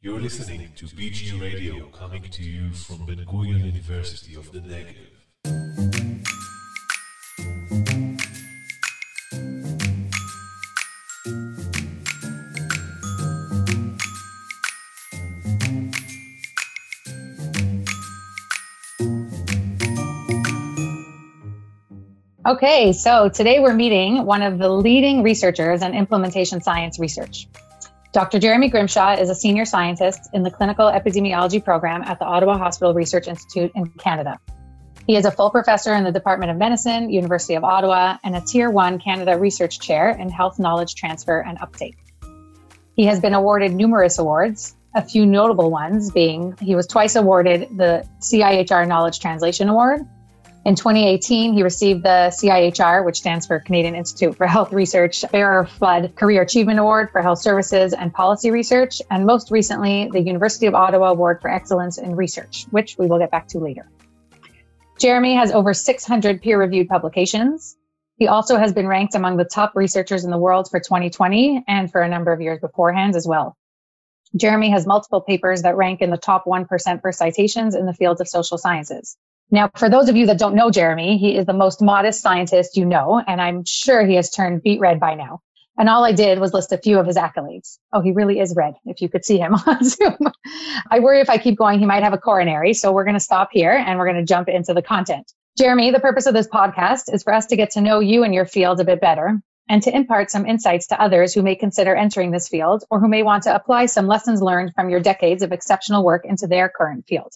You're listening to BG Radio coming to you from Ben Gurion University of the Negev. Okay, so today we're meeting one of the leading researchers in implementation science research. Dr. Jeremy Grimshaw is a senior scientist in the clinical epidemiology program at the Ottawa Hospital Research Institute in Canada. He is a full professor in the Department of Medicine, University of Ottawa, and a Tier 1 Canada Research Chair in Health Knowledge Transfer and Uptake. He has been awarded numerous awards, a few notable ones being he was twice awarded the CIHR Knowledge Translation Award. In 2018, he received the CIHR, which stands for Canadian Institute for Health Research, Barer Flood Career Achievement Award for Health Services and Policy Research, and most recently, the University of Ottawa Award for Excellence in Research, which we will get back to later. Jeremy has over 600 peer reviewed publications. He also has been ranked among the top researchers in the world for 2020 and for a number of years beforehand as well. Jeremy has multiple papers that rank in the top 1% for citations in the fields of social sciences. Now, for those of you that don't know Jeremy, he is the most modest scientist you know, and I'm sure he has turned beet red by now. And all I did was list a few of his accolades. Oh, he really is red, if you could see him on Zoom. I worry if I keep going, he might have a coronary. So we're going to stop here and we're going to jump into the content. Jeremy, the purpose of this podcast is for us to get to know you and your field a bit better and to impart some insights to others who may consider entering this field or who may want to apply some lessons learned from your decades of exceptional work into their current field.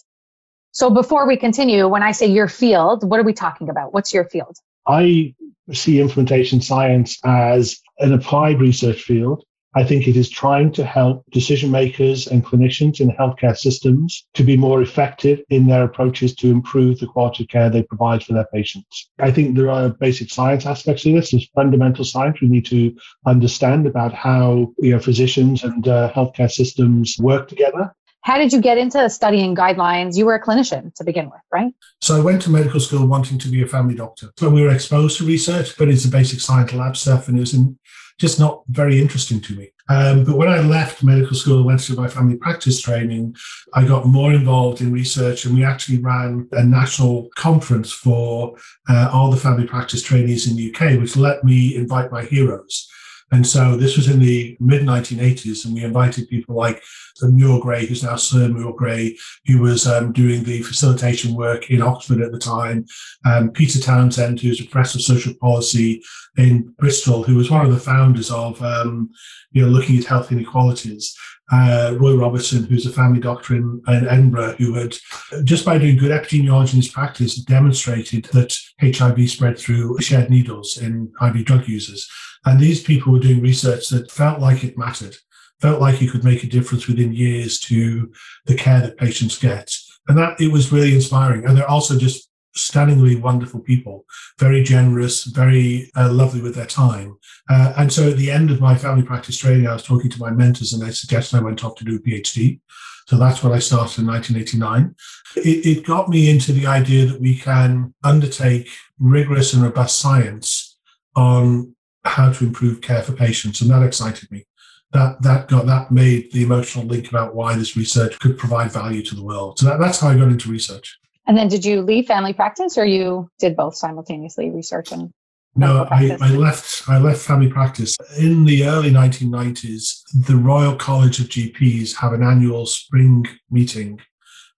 So before we continue, when I say your field, what are we talking about? What's your field? I see implementation science as an applied research field. I think it is trying to help decision makers and clinicians in healthcare systems to be more effective in their approaches to improve the quality of care they provide for their patients. I think there are basic science aspects of this. There's fundamental science we need to understand about how you know, physicians and uh, healthcare systems work together. How did you get into studying guidelines? You were a clinician to begin with, right? So I went to medical school wanting to be a family doctor. So we were exposed to research, but it's the basic science lab stuff, and it was in, just not very interesting to me. Um, but when I left medical school and went through my family practice training, I got more involved in research, and we actually ran a national conference for uh, all the family practice trainees in the UK, which let me invite my heroes. And so this was in the mid 1980s, and we invited people like Muir Gray, who's now Sir Muir Gray, who was um, doing the facilitation work in Oxford at the time, um, Peter Townsend, who's a professor of social policy in Bristol, who was one of the founders of um, you know looking at health inequalities. Uh, Roy Robertson, who's a family doctor in, in, Edinburgh, who had just by doing good epidemiology in his practice demonstrated that HIV spread through shared needles in IV drug users. And these people were doing research that felt like it mattered, felt like it could make a difference within years to the care that patients get. And that it was really inspiring. And they're also just stunningly wonderful people, very generous, very uh, lovely with their time. Uh, and so at the end of my family practice training, I was talking to my mentors and they suggested I went off to do a PhD. So that's when I started in 1989. It, it got me into the idea that we can undertake rigorous and robust science on how to improve care for patients, and that excited me. That that got that made the emotional link about why this research could provide value to the world. So that, that's how I got into research. And then, did you leave family practice, or you did both simultaneously, research and? No, I, I left. I left family practice in the early 1990s. The Royal College of GPs have an annual spring meeting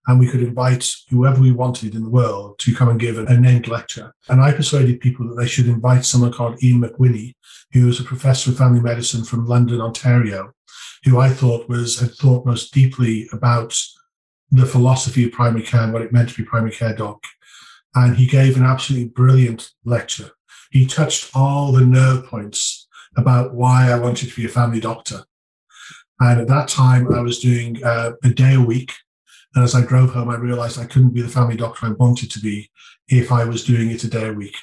and we could invite whoever we wanted in the world to come and give a, named lecture. And I persuaded people that they should invite someone called Ian McWhinney, who was a professor of family medicine from London, Ontario, who I thought was had thought most deeply about the philosophy of primary care and what it meant to be primary care doc. And he gave an absolutely brilliant lecture. He touched all the nerve points about why I wanted to be a family doctor. And at that time, I was doing uh, a day a week and as I drove home, I realized I couldn't be the family doctor I wanted to be if I was doing it a day a week.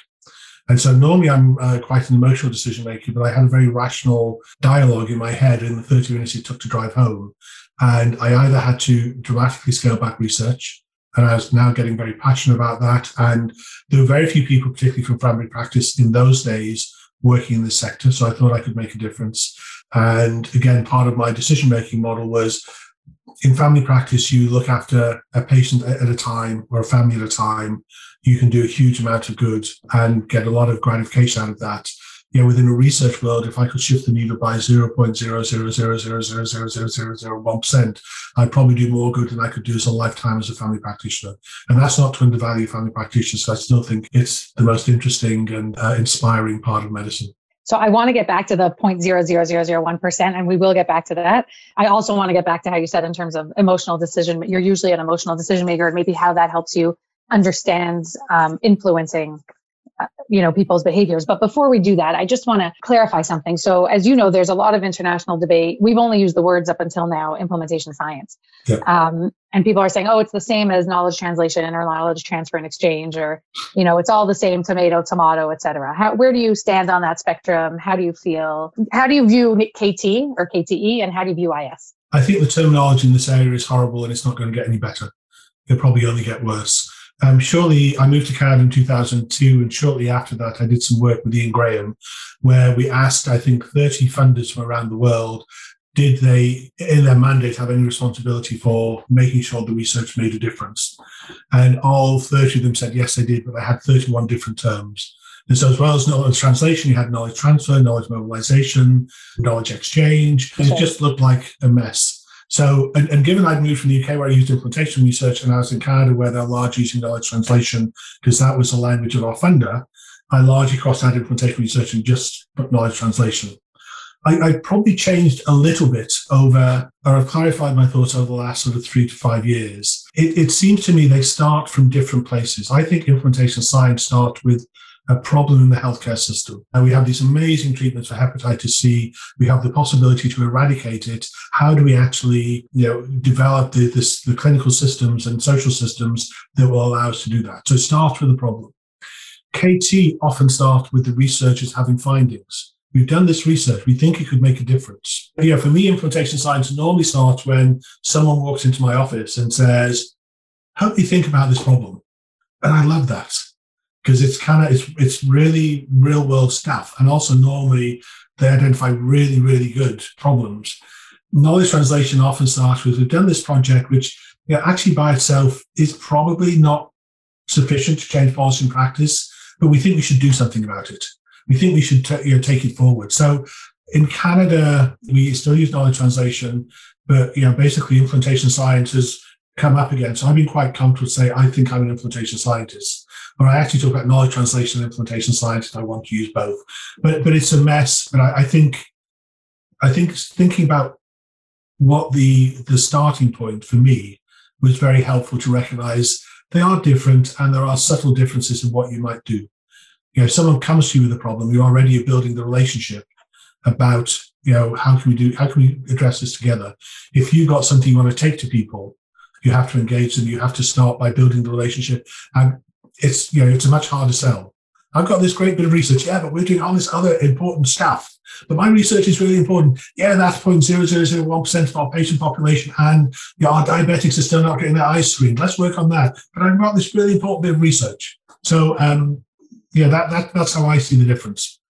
And so normally I'm uh, quite an emotional decision maker, but I had a very rational dialogue in my head in the 30 minutes it took to drive home. And I either had to dramatically scale back research, and I was now getting very passionate about that. And there were very few people, particularly from family practice in those days, working in this sector. So I thought I could make a difference. And again, part of my decision making model was in family practice, you look after a patient at a time or a family at a time. You can do a huge amount of good and get a lot of gratification out of that. You know, within a research world, if I could shift the needle by 0.000000001%, I'd probably do more good than I could do as a lifetime as a family practitioner. And that's not to undervalue family practitioners. I still think it's the most interesting and uh, inspiring part of medicine. So I want to get back to the 0.00001%, and we will get back to that. I also want to get back to how you said in terms of emotional decision. You're usually an emotional decision maker, and maybe how that helps you understand um, influencing you know people's behaviors. But before we do that i just want to clarify something. So as you know there's a lot of international debate. We've only used the words up until now implementation science. Yeah. um, and people are saying oh it's the same as knowledge translation or knowledge transfer and exchange or you know it's all the same tomato tomato etc how where do you stand on that spectrum? How do you feel? How do you view kt or kte and how do you view is i think the terminology in this area is horrible and it's not going to get any better. It'll probably only get worse um, shortly, I moved to Canada in 2002, and shortly after that, I did some work with Ian Graham, where we asked, I think, 30 funders from around the world, did they, in their mandate, have any responsibility for making sure the research made a difference? And all 30 of them said yes, they did, but they had 31 different terms. And so, as well as knowledge translation, you had knowledge transfer, knowledge mobilization, knowledge exchange. It just looked like a mess. So, and, and, given I'd moved from the UK where I used implementation research and I was in Canada where they're largely using knowledge translation because that was the language of our funder, I largely crossed out implementation research and just knowledge translation. I, I probably changed a little bit over, or I've clarified my thoughts over the last sort of three to five years. It, it seems to me they start from different places. I think implementation science starts with a problem in the healthcare system. And we have these amazing treatments for hepatitis C. We have the possibility to eradicate it. How do we actually, you know, develop the, this, the clinical systems and social systems that will allow us to do that? So it starts with the problem. KT often starts with the researchers having findings. We've done this research. We think it could make a difference. You for me, implementation science normally starts when someone walks into my office and says, help me think about this problem. And I love that because it's kind of it's it's really real world stuff, and also normally they identify really really good problems. Knowledge translation often starts with we've done this project, which know, actually by itself is probably not sufficient to change policy and practice, but we think we should do something about it. We think we should t- you know, take it forward. So in Canada, we still use knowledge translation, but you know basically implementation science has come up again. So I've been quite comfortable to say I think I'm an implementation scientist or I actually talk about knowledge translation and implementation science. I want to use both, but but it's a mess. But I, I think I think thinking about what the the starting point for me was very helpful to recognize they are different and there are subtle differences in what you might do. You know, if someone comes to you with a problem, you're already building the relationship about, you know, how can we do, how can we address this together? If you've got something you want to take to people, you have to engage them. You have to start by building the relationship. And it's you know it's a much harder sell. I've got this great bit of research, yeah, but we're doing all this other important stuff. But my research is really important. Yeah, that's 0.0001% of our patient population, and you know, our diabetics are still not getting their eyes screened. Let's work on that. But I've got this really important bit of research. So um, yeah, that, that that's how I see the difference.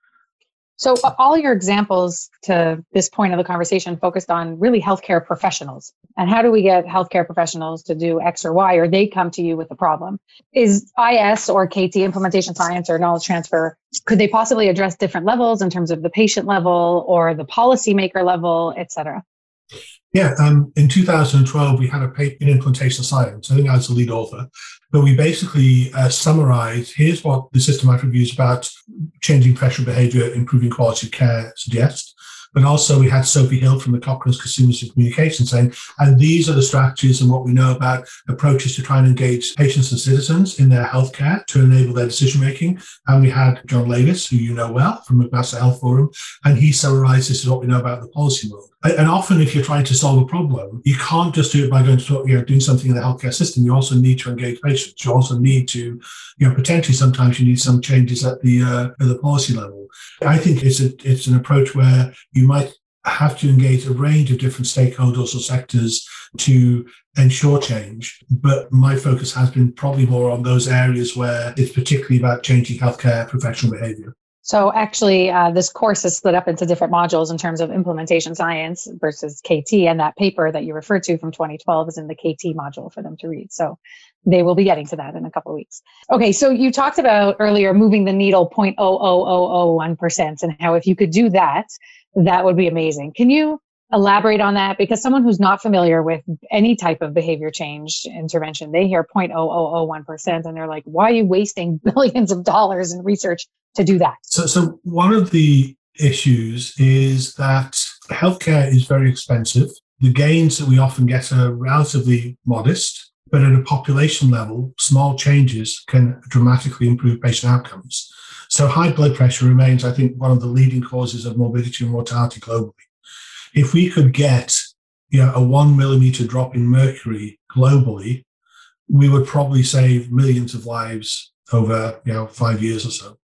So, all your examples to this point of the conversation focused on really healthcare professionals. And how do we get healthcare professionals to do X or Y, or they come to you with a problem? Is IS or KT implementation science or knowledge transfer, could they possibly address different levels in terms of the patient level or the policymaker level, et cetera? Yeah, um, in 2012, we had a paper in implementation science. I think I was the lead author, but we basically uh, summarized here's what the systematic reviews about changing professional behavior, improving quality of care suggest. But also, we had Sophie Hill from the Cochrane's Consumers and Communication saying, and these are the strategies and what we know about approaches to try and engage patients and citizens in their healthcare to enable their decision making. And we had John Lavis, who you know well from McMaster Health Forum, and he summarized this is what we know about the policy world. And often, if you're trying to solve a problem, you can't just do it by going to you know doing something in the healthcare system. You also need to engage patients. You also need to, you know, potentially sometimes you need some changes at the uh, at the policy level. I think it's a it's an approach where you might have to engage a range of different stakeholders or sectors to ensure change. But my focus has been probably more on those areas where it's particularly about changing healthcare professional behavior. So actually, uh, this course is split up into different modules in terms of implementation science versus KT, and that paper that you referred to from 2012 is in the KT module for them to read. So they will be getting to that in a couple of weeks. Okay, so you talked about earlier moving the needle 0.00001% and how if you could do that, that would be amazing. Can you elaborate on that? Because someone who's not familiar with any type of behavior change intervention, they hear 0.0001% and they're like, why are you wasting billions of dollars in research to do that? So, so one of the issues is that healthcare is very expensive. The gains that we often get are relatively modest, but at a population level, small changes can dramatically improve patient outcomes. So, high blood pressure remains, I think, one of the leading causes of morbidity and mortality globally. If we could get you know, a one millimeter drop in mercury globally, we would probably save millions of lives over you know five years or so.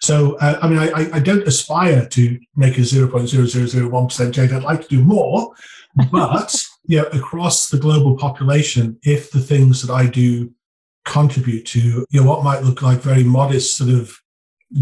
So, uh, I mean, I, I don't aspire to make a 0.0001% change. I'd like to do more, but you know, across the global population, if the things that I do contribute to you know what might look like very modest sort of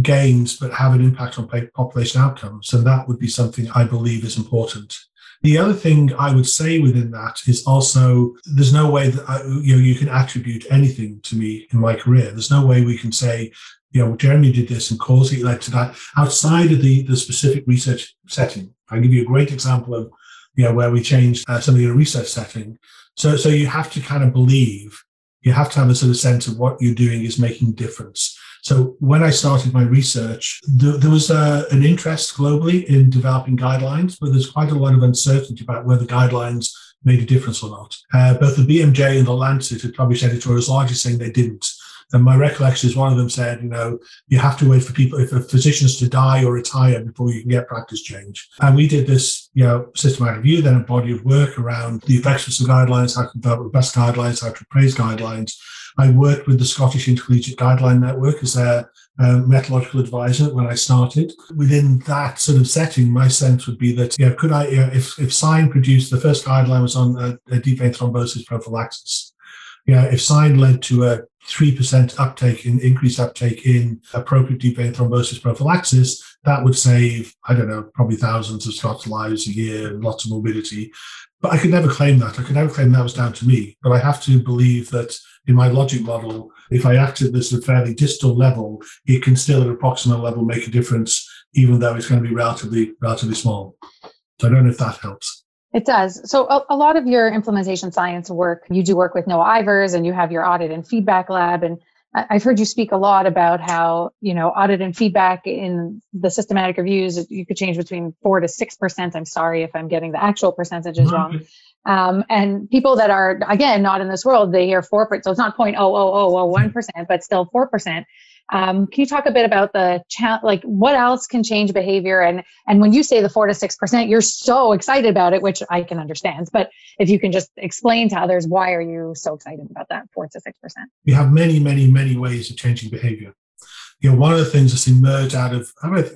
gains but have an impact on population outcomes and that would be something i believe is important the other thing I would say within that is also there's no way that I, you know you can attribute anything to me in my career. There's no way we can say you know, Jeremy did this and causally led to that outside of the, the specific research setting. I'll give you a great example of, you know, where we changed uh, in a research setting. So, so you have to kind of believe, you have to have a sort of sense of what you're doing is making difference. So when I started my research, there, there was uh, an interest globally in developing guidelines, but there's quite a lot of uncertainty about whether guidelines made a difference or not. Uh, both the BMJ and the Lancet had published editorials largely saying they didn't. And my recollection is one of them said, you know, you have to wait for people, for physicians to die or retire before you can get practice change. And we did this, you know, systematic review, then a body of work around the effectiveness of guidelines, how to develop robust guidelines, how to appraise guidelines. I worked with the Scottish Intercollegiate Guideline Network as their um, methodological advisor when I started. Within that sort of setting, my sense would be that, you know, could I, you know, if, if SIGN produced, the first guideline was on a, a deep vein thrombosis prophylaxis. You know, if SIGN led to a 3% uptake in increased uptake in appropriate deep vein thrombosis prophylaxis, that would save, I don't know, probably thousands of Scots lives a year and lots of morbidity. But I could never claim that. I could never claim that was down to me. But I have to believe that in my logic model, if I act at this fairly distal level, it can still at a proximal level make a difference, even though it's going to be relatively, relatively small. So I don't know if that helps. It does. So a, a, lot of your implementation science work, you do work with Noah Ivers and you have your audit and feedback lab. And I've heard you speak a lot about how, you know, audit and feedback in the systematic reviews, you could change between four to 6%. I'm sorry if I'm getting the actual percentages wrong. Um, and people that are, again, not in this world, they hear 4%. So it's not 0.00001%, but still 4%. Um, can you talk a bit about the cha- like what else can change behavior? And and when you say the four to six percent, you're so excited about it, which I can understand. But if you can just explain to others why are you so excited about that four to six percent? We have many, many, many ways of changing behavior. You know, one of the things that's emerged out of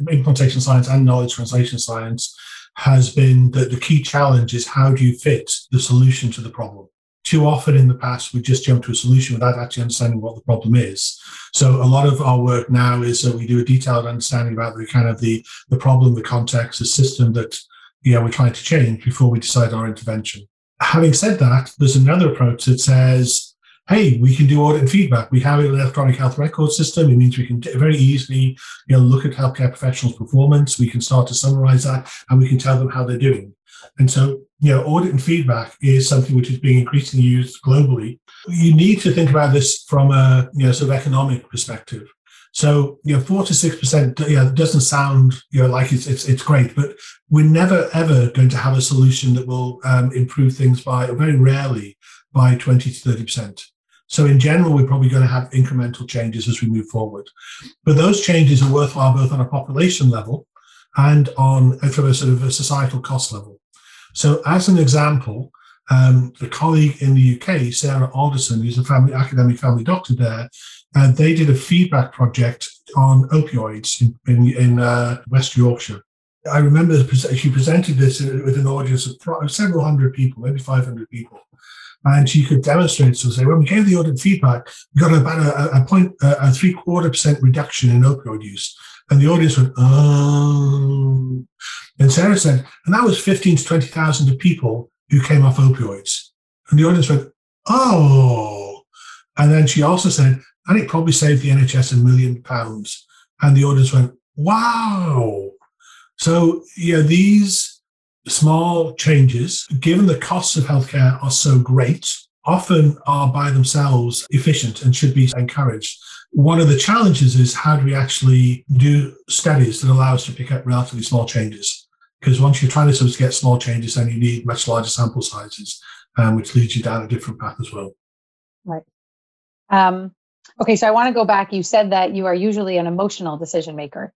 implementation science and knowledge translation science has been that the key challenge is how do you fit the solution to the problem too often in the past, we just jump to a solution without actually understanding what the problem is. So a lot of our work now is that we do a detailed understanding about the kind of the, the problem, the context, the system that know, we're trying to change before we decide our intervention. Having said that, there's another approach that says, hey, we can do audit and feedback. We have an electronic health record system. It means we can very easily you know, look at healthcare professionals' performance. We can start to summarize that and we can tell them how they're doing. And so, you know, audit and feedback is something which is being increasingly used globally. You need to think about this from a you know sort of economic perspective. So, you know, four to six percent, doesn't sound you know like it's it's it's great, but we're never ever going to have a solution that will um, improve things by, or very rarely, by twenty to thirty percent. So, in general, we're probably going to have incremental changes as we move forward. But those changes are worthwhile both on a population level and on from a sort of a societal cost level. So, as an example, um, a colleague in the UK, Sarah Alderson, who's a family academic family doctor there, uh, they did a feedback project on opioids in, in, in uh, West Yorkshire. I remember she presented this with an audience of several hundred people, maybe 500 people. And she could demonstrate, so say, when we gave the audit feedback, we got about a, a point, a three quarter percent reduction in opioid use. And the audience went, oh. And Sarah said, and that was 15 to 20,000 of people who came off opioids. And the audience went, oh. And then she also said, and it probably saved the NHS a million pounds. And the audience went, wow. So, yeah, these small changes, given the costs of healthcare are so great, often are by themselves efficient and should be encouraged. One of the challenges is how do we actually do studies that allow us to pick up relatively small changes? Because once you're trying to, sort of get small changes, then you need much larger sample sizes, um, which leads you down a different path as well. Right. Um, okay, so I want to go back. You said that you are usually an emotional decision maker.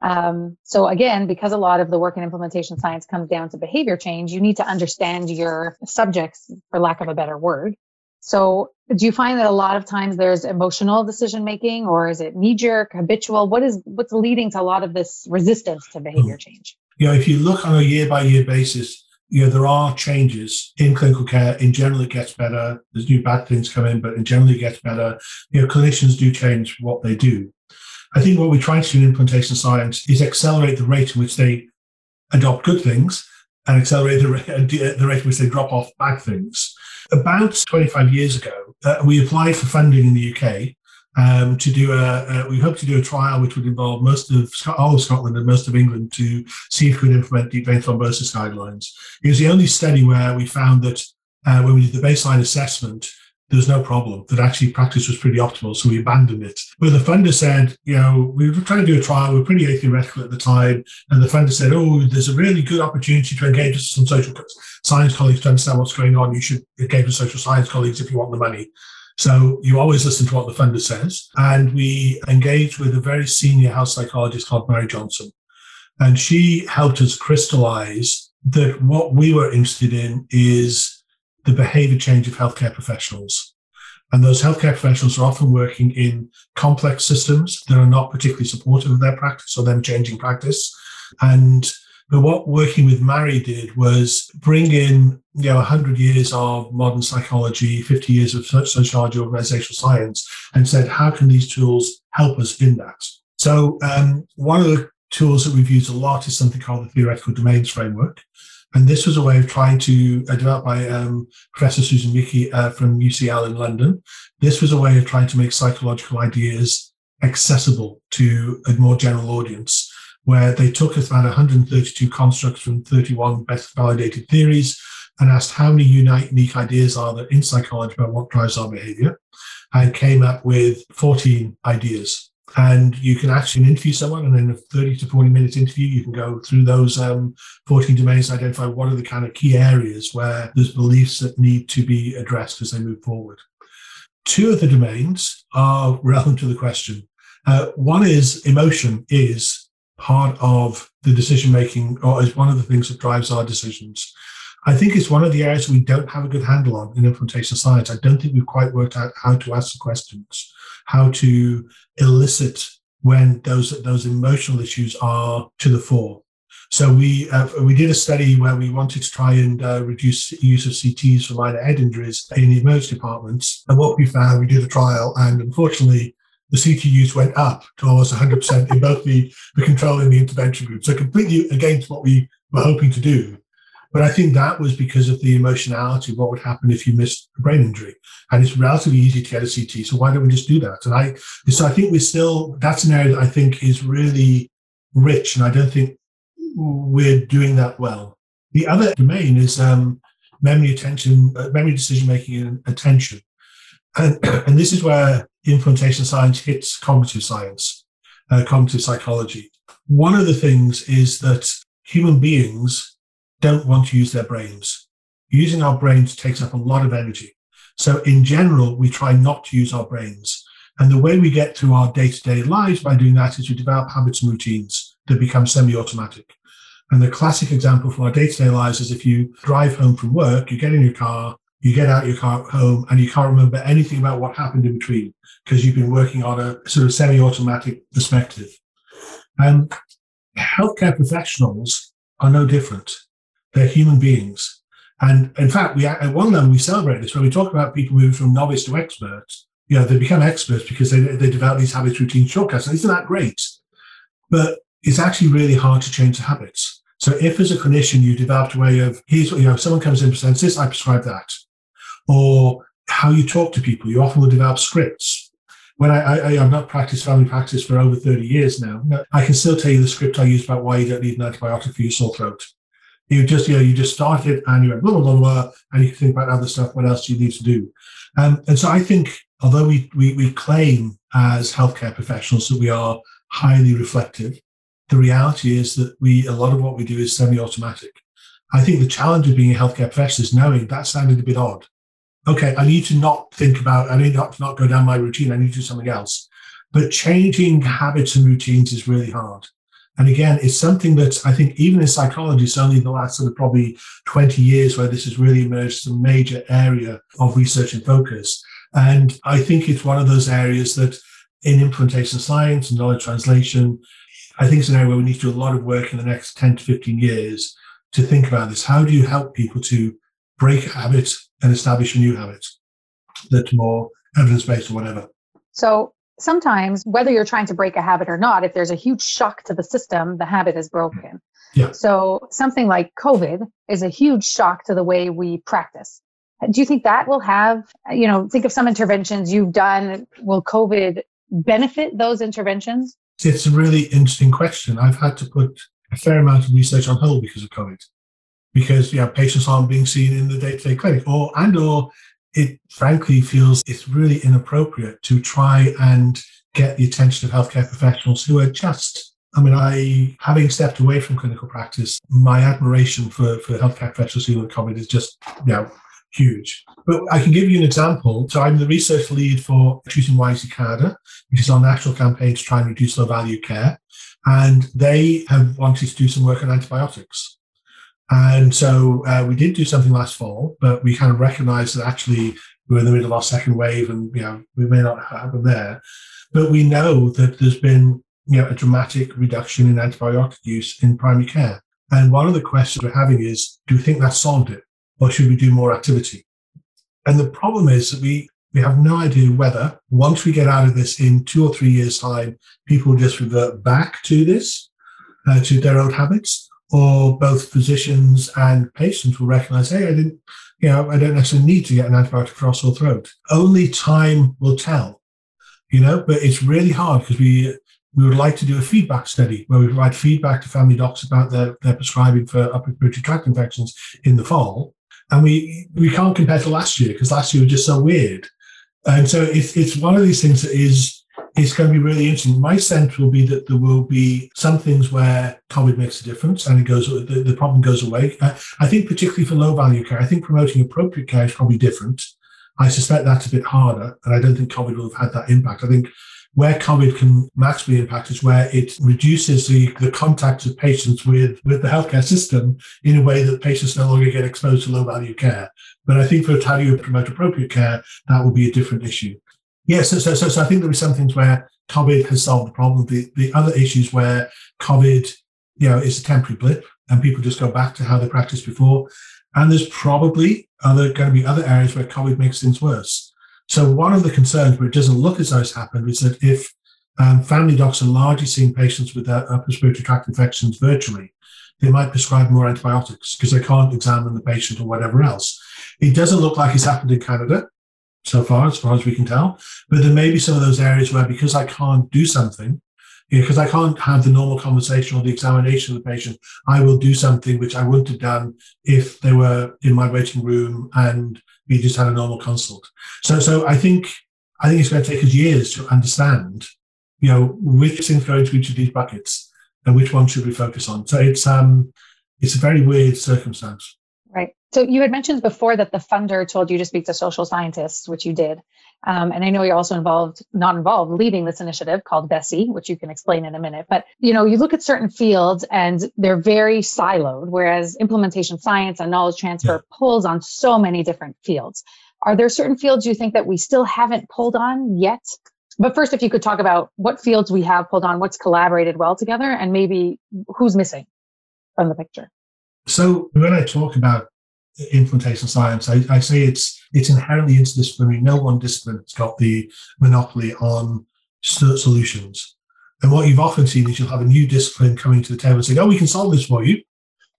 Um, so again, because a lot of the work in implementation science comes down to behavior change, you need to understand your subjects, for lack of a better word. So do you find that a lot of times there's emotional decision making or is it knee jerk, habitual? What is what's leading to a lot of this resistance to behavior hmm. change? You know, if you look on a year by year basis, you know, there are changes in clinical care. In general, it gets better. There's new bad things come in, but in general, it gets better. You know, clinicians do change what they do. I think what we try to do in implementation science is accelerate the rate in which they adopt good things and accelerate the, the rate in which they drop off bad things. About 25 years ago, uh, we applied for funding in the UK um, to do a, uh, we hope to do a trial which would involve most of all of Scotland and most of England to see if we could implement deep vein thrombosis guidelines. It was the only study where we found that uh, when we did the baseline assessment, there was no problem, that actually practice was pretty optimal. So we abandoned it. But the funder said, you know, we were trying to do a trial, we were pretty theoretical at the time. And the funder said, oh, there's a really good opportunity to engage with some social science colleagues to understand what's going on. You should engage with social science colleagues if you want the money. So you always listen to what the funder says. And we engaged with a very senior health psychologist called Mary Johnston. And she helped us crystallize that what we were interested in is the behavior change of healthcare professionals. And those healthcare professionals are often working in complex systems that are not particularly supportive of their practice or them changing practice. And but what working with Mary did was bring in, you know, 100 years of modern psychology, 50 years of sociology, organizational science, and said, how can these tools help us in that? So um, one of the tools that we've used a lot is something called the theoretical domains framework. And this was a way of trying to, uh, developed by um, Professor Susan Michie uh, from UCL in London. This was a way of trying to make psychological ideas accessible to a more general audience, where they took us about 132 constructs from 31 best validated theories and asked how many unique ideas are there in psychology about what drives our behavior, and came up with 14 ideas. And you can actually interview someone and in a 30 to 40 minute interview you can go through those um, 14 domains identify what are the kind of key areas where there's beliefs that need to be addressed as they move forward. Two of the domains are relevant to the question. Uh, one is emotion is part of the decision making or is one of the things that drives our decisions I think it's one of the areas we don't have a good handle on in implementation science. I don't think we've quite worked out how to ask the questions how to elicit when those those emotional issues are to the fore. So we uh, we did a study where we wanted to try and uh, reduce use of CTs for minor head injuries in the emergency departments. And what we found, we did a trial, and unfortunately, the CT use went up to almost 100% in both the, the control and the intervention group. So completely against what we were hoping to do. But I think that was because of the emotionality of what would happen if you missed a brain injury. And it's relatively easy to get a CT. So why don't we just do that? And I, so I think we're still, that's an area that I think is really rich. And I don't think we're doing that well. The other domain is um, memory attention, uh, memory decision making and attention. And, and this is where implementation science hits cognitive science, uh, cognitive psychology. One of the things is that human beings don't want to use their brains. Using our brains takes up a lot of energy. So, in general, we try not to use our brains. And the way we get through our day to day lives by doing that is we develop habits and routines that become semi automatic. And the classic example for our day to day lives is if you drive home from work, you get in your car, you get out your car home, and you can't remember anything about what happened in between because you've been working on a sort of semi automatic perspective. And healthcare professionals are no different. They're human beings. And in fact, we at one level we celebrate this when we talk about people moving from novice to expert. You know, they become experts because they, they develop these habits, routines, shortcuts. And isn't that great? but it's actually really hard to change the habits. So if as a clinician you developed a way of here's what you know, someone comes in presents this, I prescribe that. Or how you talk to people, you often will develop scripts. When I, I, I have not practiced family practice for over 30 years now, I can still tell you the script I used about why you don't need an antibiotic for your sore throat. You just, you know, you just started and you went blah, blah, blah, blah, and you can think about other stuff, what else do you need to do. Um, and so I think, although we, we, we claim as healthcare professionals that we are highly reflective, the reality is that we a lot of what we do is semi-automatic. I think the challenge of being a healthcare professional is knowing that sounded a bit odd. Okay, I need to not think about, I need not to not go down my routine, I need to do something else. But changing habits and routines is really hard. And again, it's something that I think even in psychology, it's only the last sort of probably 20 years where this has really emerged as a major area of research and focus. And I think it's one of those areas that in implementation science and knowledge translation, I think it's an area where we need to do a lot of work in the next 10 to 15 years to think about this. How do you help people to break habits and establish a new habit that's more evidence based or whatever? So sometimes, whether you're trying to break a habit or not, if there's a huge shock to the system, the habit is broken. Mm-hmm. Yeah. So something like COVID is a huge shock to the way we practice. Do you think that will have, you know, think of some interventions you've done. Will COVID benefit those interventions? It's a really interesting question. I've had to put a fair amount of research on hold because of COVID, because yeah, patients aren't being seen in the day-to-day clinic, or and or it frankly feels it's really inappropriate to try and get the attention of healthcare professionals who are just I mean, I, having stepped away from clinical practice, my admiration for, for healthcare professionals who are COVID is just, you know, huge. But I can give you an example. So I'm the research lead for Choosing Wisely Canada, which is our national campaign to try and reduce low value care. And they have wanted to do some work on antibiotics. And so uh, we did do something last fall, but we kind of recognized that actually we were in the middle of our second wave and, you know, we may not have them there. But we know that there's been, you know, a dramatic reduction in antibiotic use in primary care. And one of the questions we're having is, do we think that solved it? or should we do more activity? And the problem is that we, we have no idea whether once we get out of this in two or three years' time, people just revert back to this, uh, to their old habits, or both physicians and patients will recognize, hey, I didn't, you know, I don't necessarily need to get an antibiotic for a sore throat. Only time will tell, you know, but it's really hard because we, we would like to do a feedback study where we provide feedback to family docs about their, their prescribing for upper respiratory tract infections in the fall and we we can't compare to last year because last year was just so weird. And so it's it's one of these things that is it's going to be really interesting. My sense will be that there will be some things where COVID makes a difference and it goes the, the problem goes away. I, I think particularly for low value care, I think promoting appropriate care is probably different. I suspect that's a bit harder, and I don't think COVID will have had that impact. I think where COVID can maximally impact is where it reduces the, the contact of patients with, with the healthcare system in a way that patients no longer get exposed to low value care. But I think for how do you promote appropriate care, that will be a different issue. Yes, yeah, so, so, so, so I think there are some things where COVID has solved the problem. The, the other issues where COVID, you know, is a temporary blip and people just go back to how they practiced before. And there's probably other going to be other areas where COVID makes things worse. So one of the concerns, where it doesn't look as though it's happened, is that if um, family docs are largely seeing patients with upper respiratory tract infections virtually, they might prescribe more antibiotics because they can't examine the patient or whatever else. It doesn't look like it's happened in Canada so far, as far as we can tell. But there may be some of those areas where because I can't do something, because I can't have the normal conversation or the examination of the patient, I will do something which I wouldn't have done if they were in my waiting room and we just had a normal consult. So, so I think I think it's going to take us years to understand, you know, which things go into each of these buckets and which one should we focus on. So it's um it's a very weird circumstance. Right. So you had mentioned before that the funder told you to speak to social scientists, which you did. Um, and I know you're also involved, not involved, leading this initiative called BESSY, which you can explain in a minute. But you know, you look at certain fields and they're very siloed, whereas implementation science and knowledge transfer yeah. pulls on so many different fields. Are there certain fields you think that we still haven't pulled on yet? But first, if you could talk about what fields we have pulled on, what's collaborated well together, and maybe who's missing from the picture. So when I talk about implementation science. I, I say it's it's inherently interdisciplinary. No one discipline has got the monopoly on solutions. And what you've often seen is you'll have a new discipline coming to the table and saying, oh, we can solve this for you.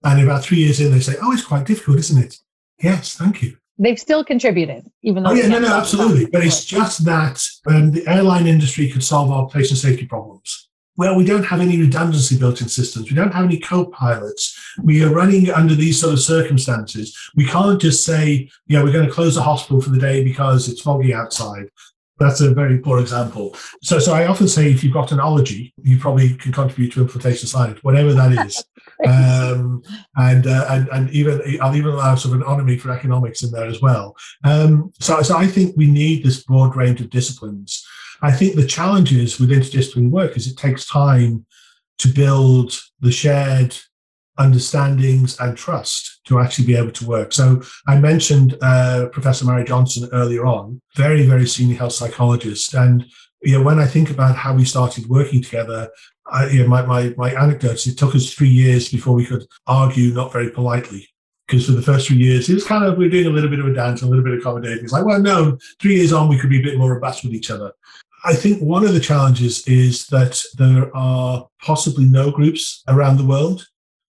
And about three years in, they say, oh, it's quite difficult, isn't it? Yes, thank you. They've still contributed, even though. Oh, yeah, no, no, absolutely. But it's just that um, the airline industry could solve our patient safety problems. Well, we don't have any redundancy built in systems. We don't have any co pilots. We are running under these sort of circumstances. We can't just say, yeah, we're going to close the hospital for the day because it's foggy outside. That's a very poor example. So, so I often say if you've got an ology, you probably can contribute to implementation science, whatever that is. um, and, uh, and and even I'll even allow sort of an onomy for economics in there as well. Um, so, so I think we need this broad range of disciplines. I think the challenges with interdisciplinary work is it takes time to build the shared understandings and trust to actually be able to work. So I mentioned uh, Professor Mary Johnston earlier on, very, very senior health psychologist. And you know, when I think about how we started working together, I, you know, my, my, my anecdotes, it took us three years before we could argue not very politely. Because for the first three years, it was kind of, we are doing a little bit of a dance, a little bit of accommodating. It's like, well, no, three years on, we could be a bit more robust with each other. I think one of the challenges is that there are possibly no groups around the world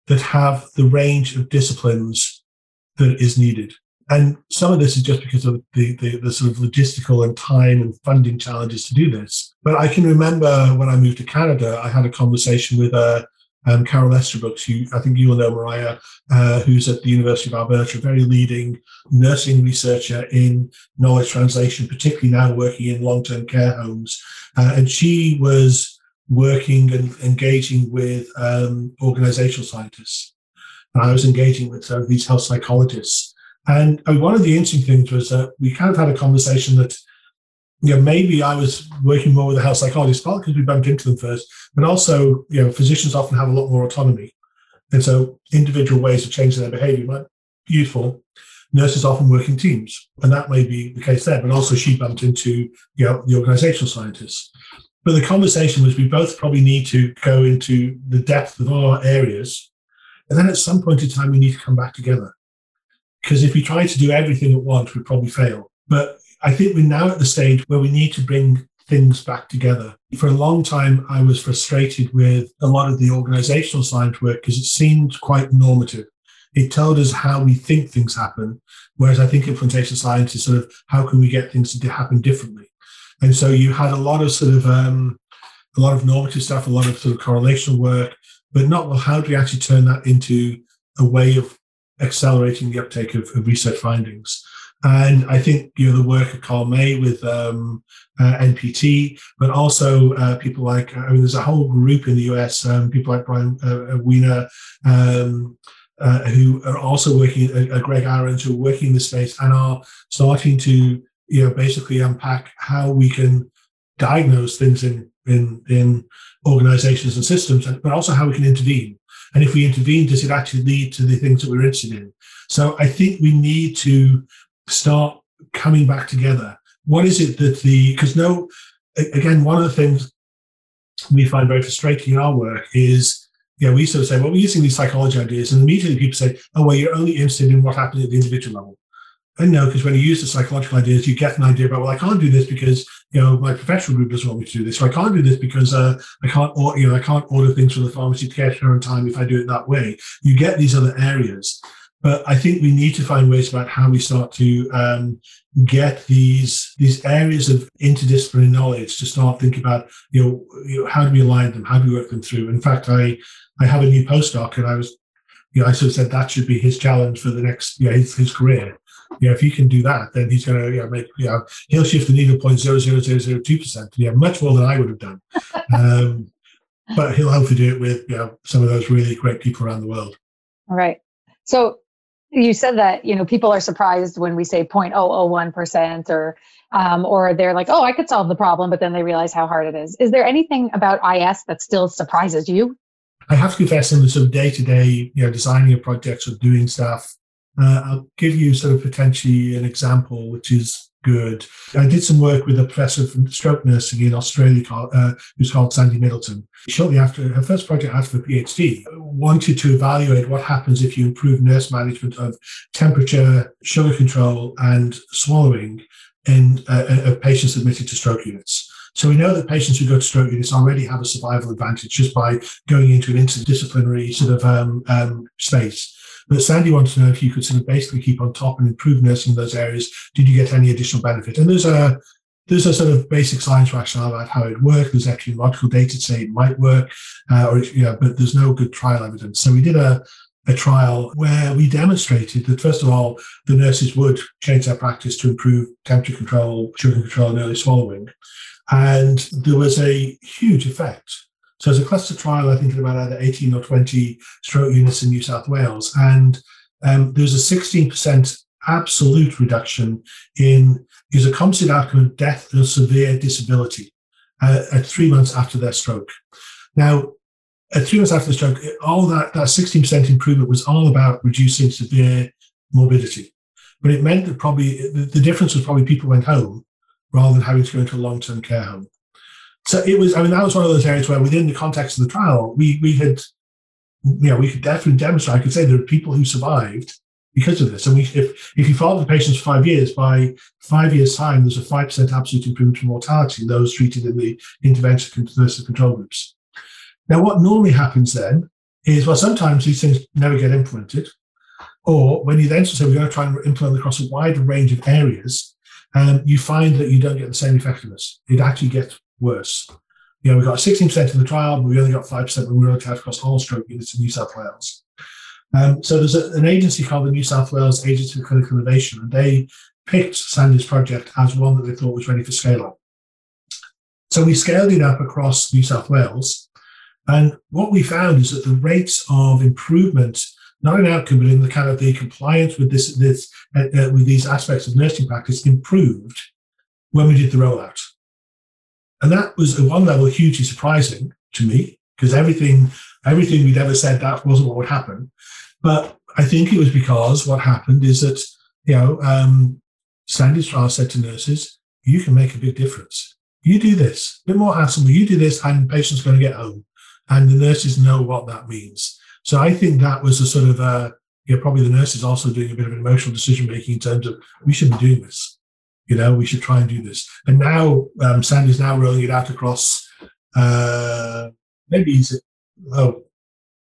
that have the range of disciplines that is needed. And some of this is just because of the, the, the, sort of logistical and time and funding challenges to do this. But I can remember when I moved to Canada, I had a conversation with uh, um, Carol Estabrooks, who I think you will know, Mariah, uh, who's at the University of Alberta, a very leading nursing researcher in knowledge translation, particularly now working in long term care homes. Uh, and she was working and engaging with um, organizational scientists. And I was engaging with these health psychologists. And uh, one of the interesting things was that we kind of had a conversation that, you know, maybe I was working more with a health psychologist, partly because we bumped into them first, but also, you know, physicians often have a lot more autonomy. And so individual ways of changing their behavior might be useful. Nurses often work in teams, and that may be the case there. But also, she bumped into you know, the organizational scientists. But the conversation was we both probably need to go into the depth of our areas. And then at some point in time, we need to come back together. Because if we try to do everything at once, we probably fail. But I think we're now at the stage where we need to bring things back together. For a long time, I was frustrated with a lot of the organizational science work because it seemed quite normative. It told us how we think things happen, whereas I think implementation science is sort of how can we get things to happen differently. And so you had a lot of sort of um, a lot of normative stuff, a lot of sort of correlational work, but not well. How do we actually turn that into a way of accelerating the uptake of, of research findings? And I think you know the work of Carl May with um, uh, NPT, but also uh, people like I mean, there's a whole group in the US, um, people like Bryan uh, Weiner, um, uh, who are also working, uh, Greg Aarons, who are working in the space and are starting to you know, basically unpack how we can diagnose things in in in organizations and systems, but also how we can intervene. And if we intervene, does it actually lead to the things that we're interested in? So I think we need to start coming back together. What is it that the because no again, one of the things we find very frustrating in our work is yeah, we sort of say, well, we're using these psychology ideas, and immediately people say, oh, well, you're only interested in what happens at the individual level. And no, because when you use the psychological ideas, you get an idea about, well, I can't do this because you know my professional group doesn't want me to do this, or I can't do this because uh, I can't, or, you know, I can't order things from the pharmacy to get here in time if I do it that way. You get these other areas, but I think we need to find ways about how we start to um, get these these areas of interdisciplinary knowledge to start thinking about, you know, you know, how do we align them, how do we work them through. In fact, I I have a new postdoc, and I was you know, I sort of said that should be his challenge for the next, you know, his, his career yeah, if he can do that, then he's going to yeah, make yeah he'll shift the needle point zero zero zero zero two percent. Yeah, much more than I would have done. Um, but he'll hopefully do it with you know some of those really great people around the world. All right. So you said that you know people are surprised when we say 0.001 percent or um, or they're like, oh, I could solve the problem, but then they realize how hard it is. Is there anything about IS that still surprises you? I have to confess, in the sort of day to day, you know, designing a project or doing stuff, uh, I'll give you sort of potentially an example, which is good. I did some work with a professor from stroke nursing in Australia called, uh, who's called Sandy Middleton. Shortly after her first project after the PhD, wanted to evaluate what happens if you improve nurse management of temperature, sugar control, and swallowing in uh, patients admitted to stroke units. So we know that patients who go to stroke units already have a survival advantage just by going into an interdisciplinary sort of um, um, space. But Sandy wanted to know if you could sort of basically keep on top and improve nursing in those areas. Did you get any additional benefit? And there's a there's a sort of basic science rationale about how it works. There's actually logical data to say it might work, uh, or yeah, but there's no good trial evidence. So we did a a trial where we demonstrated that first of all, the nurses would change their practice to improve temperature control, sugar control, and early swallowing. And there was a huge effect. So as a cluster trial, I think at about either 18 or 20 stroke units in New South Wales. And um, there was a 16% absolute reduction in is a composite outcome of death or severe disability uh, at three months after their stroke. Now, at three months after the stroke, all that, that 16% improvement was all about reducing severe morbidity. But it meant that probably the, the difference was probably people went home rather than having to go into a long-term care home. So it was, I mean, that was one of those areas where within the context of the trial, we we had, you know, we could definitely demonstrate, I could say there are people who survived because of this. And we, if, if you follow the patients for five years, by five years' time, there's a 5% absolute improvement in mortality in those treated in the intervention versus control groups. Now, what normally happens then is, well, sometimes these things never get implemented. Or when you then say we're going to try and implement across a wide range of areas, um, you find that you don't get the same effectiveness. It actually gets worse. You know, we got 16% in the trial, but we only got 5% when we were out across all stroke units in New South Wales. Um, so there's a, an agency called the New South Wales Agency for Clinical Innovation, and they picked Sandy's project as one that they thought was ready for scale up. So we scaled it up across New South Wales. And what we found is that the rates of improvement, not in outcome, but in the kind of the compliance with this, this uh, uh, with these aspects of nursing practice improved when we did the rollout. And that was at one level hugely surprising to me because everything everything we'd ever said that wasn't what would happen. But I think it was because what happened is that, you know, um, Sandy's trial said to nurses, you can make a big difference. You do this, a bit more hassle, but you do this, and the patient's going to get home. And the nurses know what that means. So I think that was a sort of, uh, yeah, probably the nurses also doing a bit of emotional decision making in terms of we should be doing this. You know, we should try and do this. And now um, Sandy's now rolling it out across uh, maybe he's oh,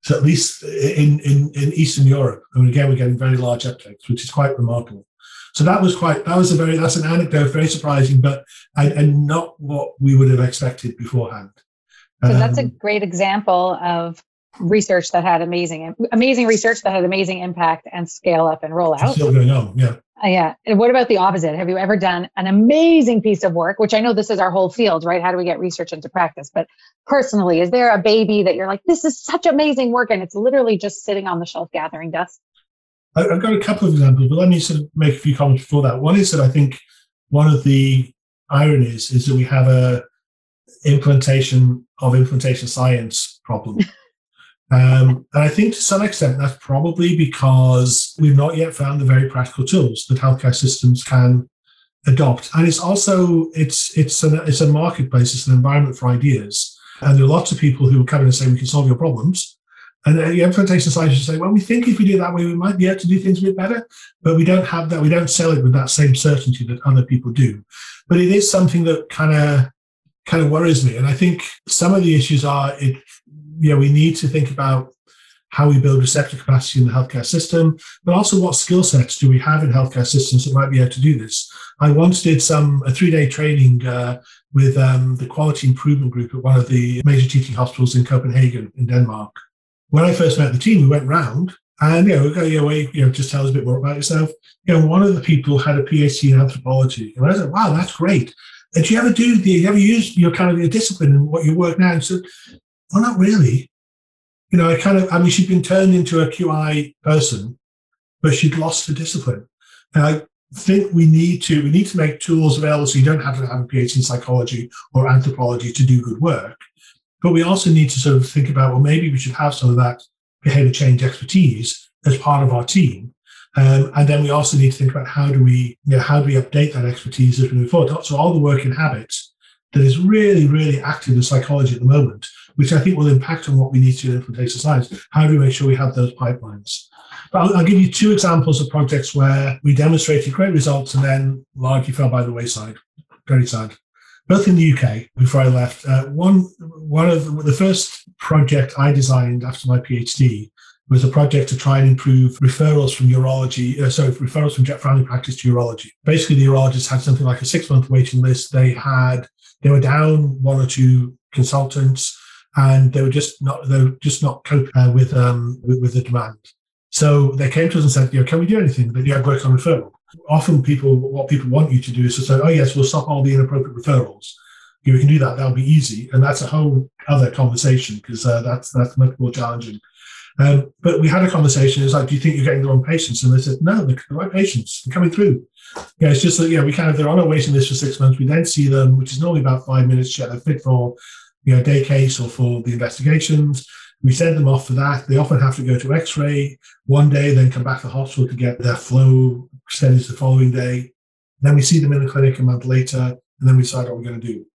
so at least in, in, in Eastern Europe. I mean, again, we're getting very large uptakes, which is quite remarkable. So that was quite, that was a very, that's an anecdote, very surprising, but, and, and not what we would have expected beforehand. So um, that's a um, great example of research that had amazing, amazing research that had amazing impact and scale up and roll out. Still going on, yeah. Uh, yeah. And what about the opposite? Have you ever done an amazing piece of work, which I know this is our whole field, right? How do we get research into practice? But personally, is there a baby that you're like, this is such amazing work and it's literally just sitting on the shelf gathering dust? I've got a couple of examples, but let me sort of make a few comments before that. One is that I think one of the ironies is that we have a implementation of implementation science problem. Um, and I think to some extent that's probably because we've not yet found the very practical tools that healthcare systems can adopt. And it's also it's it's an it's a marketplace, it's an environment for ideas. And there are lots of people who come in and say we can solve your problems. And the implementation scientists say, well, we think if we do that way, we might be able to do things a bit better, but we don't have that. We don't sell it with that same certainty that other people do. But it is something that kind of kind of worries me. And I think some of the issues are it know, we need to think about how we build receptor capacity in the healthcare system, but also what skill sets do we have in healthcare systems that might be able to do this. I once did some a three day training uh, with um, the quality improvement group at one of the major teaching hospitals in Copenhagen in Denmark. When I first met the team, we went round and you know, we go your way, you know, just tell us a bit more about yourself. You know, one of the people had a PhD in anthropology, and I said, "Wow, that's great." Did you ever do? Do you ever use your kind of your discipline and what you work now? And so well, not really. You know, I kind of, I mean, she'd been turned into a QI person, but she'd lost her discipline. And I think we need to, we need to make tools available so you don't have to have a PhD in psychology or anthropology to do good work. But we also need to sort of think about, well, maybe we should have some of that behavior change expertise as part of our team. Um, and then we also need to think about how do we, you know, how do we update that expertise as we move forward? So all the work in habits that is really, really active in psychology at the moment which I think will impact on what we need to do in data science. How do we make sure we have those pipelines? But I'll, I'll, give you two examples of projects where we demonstrated great results and then largely fell by the wayside. Very sad. Both in the UK before I left. Uh, one, one of the, the first project I designed after my PhD was a project to try and improve referrals from urology, uh, sorry, referrals from family practice to urology. Basically, the urologists had something like a six month waiting list. They had, they were down one or two consultants and they were just not, they were just not coping uh, with, um, with, with, the demand. So they came to us and said, you know, can we do anything? But you have work on referral. Often people, what people want you to do is to say, oh yes, we'll stop all the inappropriate referrals. We can do that. That'll be easy. And that's a whole other conversation because uh, that's, that's much more challenging. Um, but we had a conversation. It's like, do you think you're getting the wrong patients? And they said, no, the, right patients. They're coming through. Yeah, it's just that, yeah, we kind of, they're on a waiting list for six months. We then see them, which is normally about five minutes, check they're fit for, you know, day case or for the investigations. We send them off for that. They often have to go to x-ray one day, then come back to the hospital to get their flow studies the following day. Then we see them in the clinic a month later, and then we decide what we're going to do.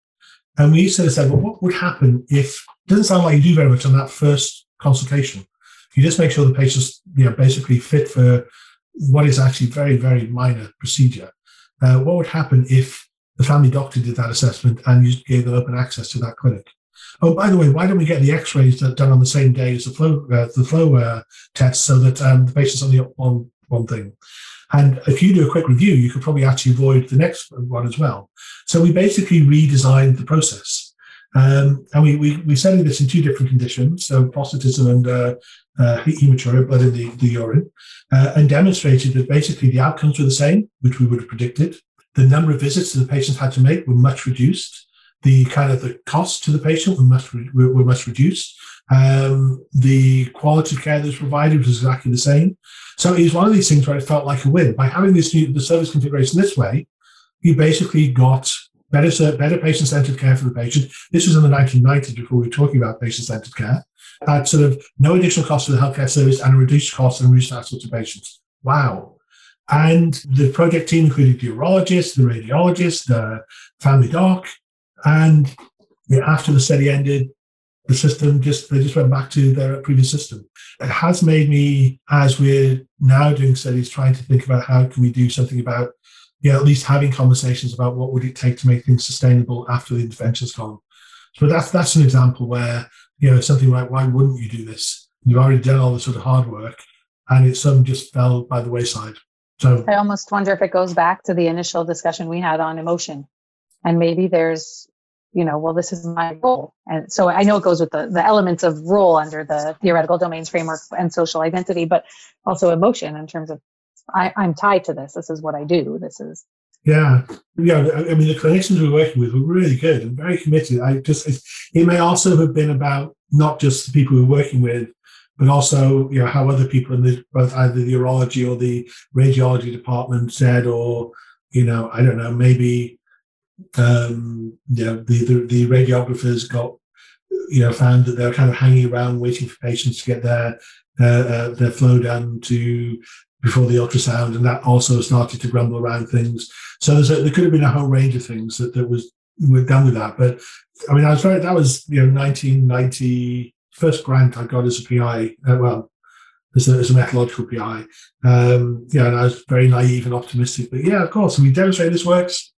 And we sort of said, well, what would happen if, it doesn't sound like you do very much on that first consultation you just make sure the patient's you know, basically fit for what is actually very, very minor procedure. Uh, what would happen if the family doctor did that assessment and you gave them open access to that clinic? Oh, by the way, why don't we get the X-rays done on the same day as the flow uh, the flow uh, test, so that um, the patient's only on one thing? And if you do a quick review, you could probably actually avoid the next one as well. So we basically redesigned the process. Um, and we, we, we studied this in two different conditions, so prostatism and uh, uh, hematuria, blood in the, the urine, uh, and demonstrated that basically the outcomes were the same, which we would have predicted. The number of visits that the patients had to make were much reduced. The kind of the cost to the patient were much, were, much reduced. Um, the quality of care that was provided was exactly the same. So it was one of these things where it felt like a win. By having this new, the service configuration this way, you basically got better, better patient-centered care for the patient. This was in the 1990s before we were talking about patient-centered care at sort of no additional cost to the healthcare service and a reduced cost and reduced access to patients. Wow. And the project team included the urologist, the radiologist, the family doc, and after the study ended, the system just they just went back to their previous system. It has made me, as we're now doing studies, trying to think about how can we do something about, yeah, at least having conversations about what would it take to make things sustainable after the intervention's gone. So that's that's an example where you know, something like, why wouldn't you do this? You've already done all the sort of hard work, and it some just fell by the wayside. So I almost wonder if it goes back to the initial discussion we had on emotion, and maybe there's, you know, well, this is my role, and so I know it goes with the the elements of role under the theoretical domains framework and social identity, but also emotion in terms of I, I'm tied to this. This is what I do. This is yeah, yeah. I mean, the clinicians we're working with were really good and very committed. I just it may also have been about not just the people we're working with, but also you know how other people in the both either the urology or the radiology department said, or you know, I don't know, maybe um, you know the, the, the radiographers got you know found that they were kind of hanging around waiting for patients to get their uh, uh, their flow down to before the ultrasound, and that also started to grumble around things. So a, there could have been a whole range of things that, that was were done with that. But I mean, I was very that was you know 1990 first grant I got as a PI. Uh, well, as a, as a methodological PI. Um, yeah, and I was very naive and optimistic. But yeah, of course, we demonstrate this works.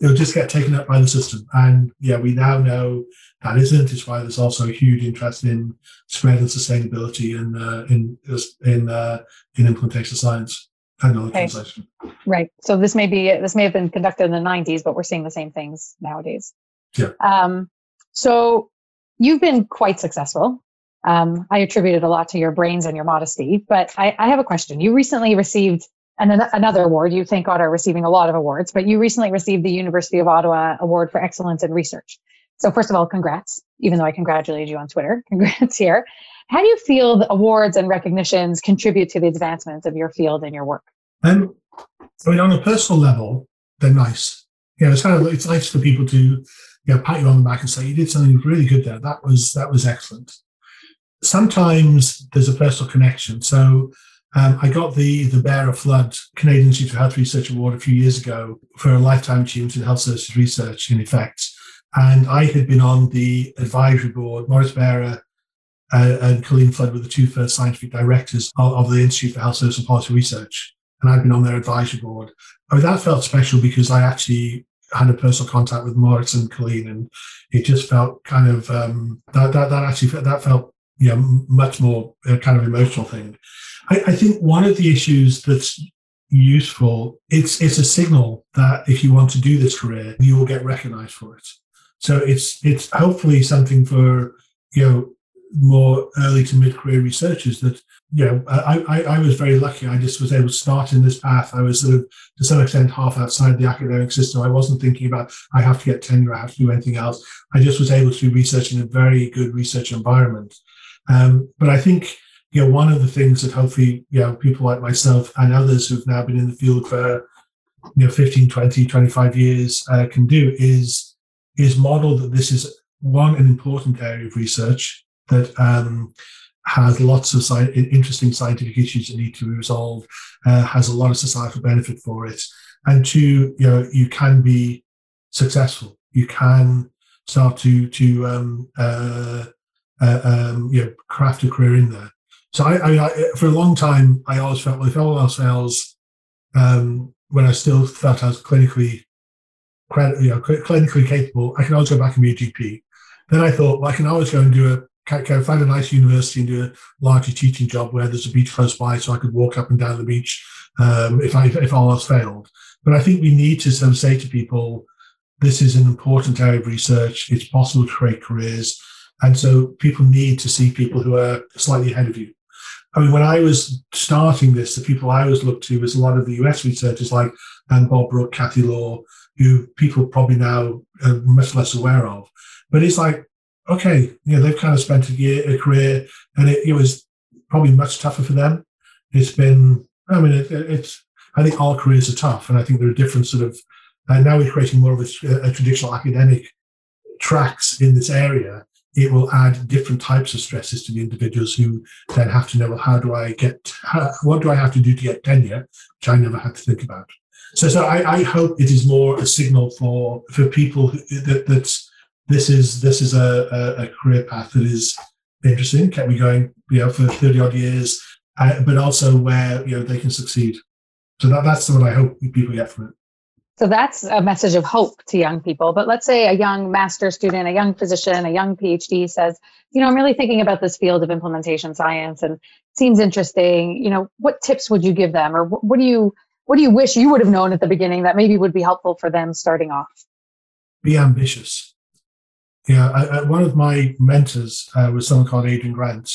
It'll just get taken up by the system. And yeah, we now know that isn't. It's why there's also a huge interest in spread and sustainability in uh, in in uh, in implementation science and knowledge okay. translation. Right. So this may be this may have been conducted in the 90s, but we're seeing the same things nowadays. Yeah. Um, so you've been quite successful. Um, I attributed a lot to your brains and your modesty, but I, I have a question. You recently received an, another award. You thank God are receiving a lot of awards, but you recently received the University of Ottawa Award for Excellence in Research. So first of all, congrats, even though I congratulated you on Twitter. Congrats here. How do you feel the awards and recognitions contribute to the advancements of your field and your work? Um, I mean, on a personal level, they're nice. Yeah, it's kind of it's nice for people to you know, pat you on the back and say you did something really good there. That was that was excellent. Sometimes there's a personal connection. So um, I got the the Barer Flood Canadian Institute for Health Research Award a few years ago for a lifetime achievement in health services research in effect. And I had been on the advisory board. Morris Barer uh, and Colleen Flood were the two first scientific directors of, of the Institute for Health Services and Policy Research. And I'd been on their advisory board. I mean, that felt special because I actually had a personal contact with Morris and Colleen, and it just felt kind of um, that, that that actually that felt you know much more a kind of emotional thing. I, I think one of the issues that's useful it's it's a signal that if you want to do this career, you will get recognised for it. So it's it's hopefully something for you know more early to mid career researchers that you know I, I, I was very lucky. I just was able to start in this path. I was sort of to some extent half outside the academic system. I wasn't thinking about i have to get tenure i have to do anything else. I just was able to do research in a very good research environment. Um, but i think you know one of the things that hopefully you know people like myself and others who've now been in the field for you know 15 20 25 years uh, can do is is model that this is one an important area of research that um, has lots of sci- interesting scientific issues that need to be resolved, uh, has a lot of societal benefit for it, and two, you know, you can be successful. You can start to to um, uh, uh, um, you know craft a career in there. So I, I, I, for a long time, I always felt all else fails, um, when I still felt I was clinically, you know, clinically capable, I can always go back and be a GP. Then I thought, well, I can always go and do a can find a nice university and do a largely teaching job where there's a beach close by, so I could walk up and down the beach um, if I if all else failed. But I think we need to sort of say to people, this is an important area of research. It's possible to create careers, and so people need to see people who are slightly ahead of you. I mean, when I was starting this, the people I always looked to was a lot of the US researchers like Anne Bob Brook, Kathy Lohr, who people probably now are much less aware of. But it's like okay, you know, they've kind of spent a year, a career, and it, it was probably much tougher for them. It's been, I mean, it, it's, I think all careers are tough, and I think there are different sort of, now we're creating more of a, a traditional academic tracks in this area. It will add different types of stresses to the individuals who then have to know, well, how do I get, how, what do I have to do to get tenure, which I never had to think about. So, so I, I hope it is more a signal for for people that that's this is this is a, a, career path that is interesting, kept me going, you know, for 30 odd years, uh, but also where, you know, they can succeed. So that, that's what I hope people get from it. So that's a message of hope to young people. But let's say a young master student, a young physician, a young PhD says, you know, I'm really thinking about this field of implementation science and seems interesting. You know, what tips would you give them, or what, do you what do you wish you would have known at the beginning that maybe would be helpful for them starting off? Be ambitious. Yeah, I, I, one of my mentors uh, was someone called Adrian Grant,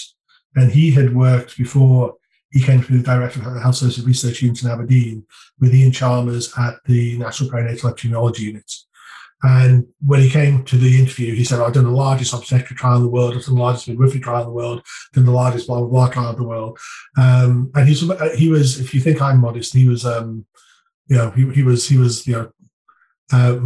and he had worked before he came to be the director of the Health Services Research Unit in Aberdeen with Iain Chalmers at the National Perinatal Epidemiology Unit. And when he came to the interview, he said, I've done the largest obstetric trial in the world, I've done the largest midwifery trial in the world, I've done the largest blah, blah, blah trial in the world. Um, and he's, he was, if you think I'm modest, he was, um, you know, he, he was, he was, you know, uh,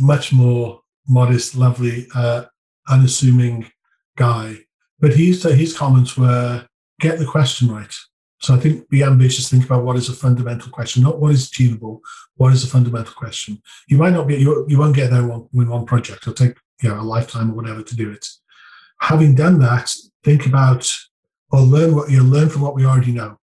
much more modest, lovely, uh, unassuming guy. But uh, his comments were get the question right. So I think be ambitious, think about what is a fundamental question, not what is achievable, what is a fundamental question. You might not be, you, you won't get there with one project. It'll take you know, a lifetime or whatever to do it. Having done that, think about or learn what you know, learn from what we already know.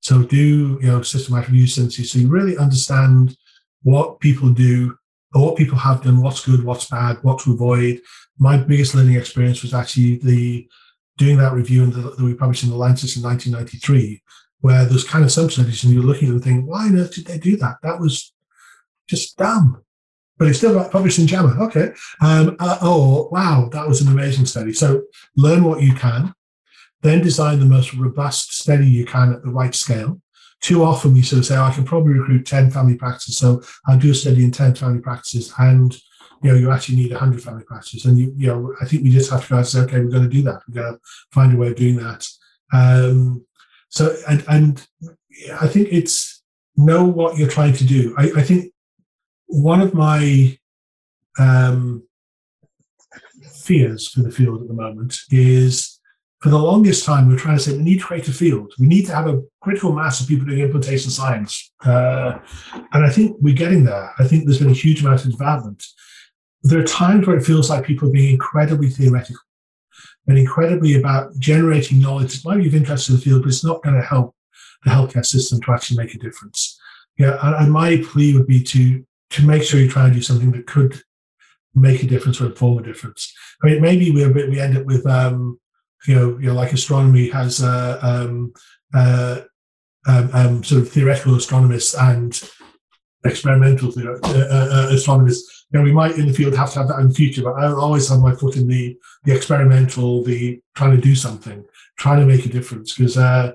So do you know systematic review synthesis so you really understand what people do or what people have done, what's good, what's bad, what to avoid. My biggest learning experience was actually the doing that review that we published in the Lancet in 1993, where there's kind of some studies and you're looking at them thinking, why on earth did they do that? That was just dumb. But it's still published in JAMA. Okay. Um, uh, oh, wow, that was an amazing study. So learn what you can, then design the most robust study you can at the right scale too often we sort of say, oh, I can probably recruit 10 family practices, so I'll do a study in 10 family practices. And, you know, you actually need 100 family practices. And, you, you know, I think we just have to go and say, okay, we're going to do that. We're going to find a way of doing that. Um, so, and, and I think it's know what you're trying to do. I, I think one of my um, fears for the field at the moment is for the longest time, we are trying to say we need to create a field. We need to have a critical mass of people doing implementation science. Uh, and I think we're getting there. I think there's been a huge amount of development. There are times where it feels like people are being incredibly theoretical. and incredibly about generating knowledge that might be of interest to the field, but it's not going to help the healthcare system to actually make a difference. Yeah, and, and my plea would be to to make sure you try and do something that could make a difference or form a difference. I mean, maybe we we end up with um, you know, you know, like astronomy has uh, um, uh, um, um, sort of theoretical astronomers and experimental uh, uh, uh, astronomers. You know, we might in the field have to have that in the future, but I'll always have my foot in the the experimental, the trying to do something, trying to make a difference. Because uh,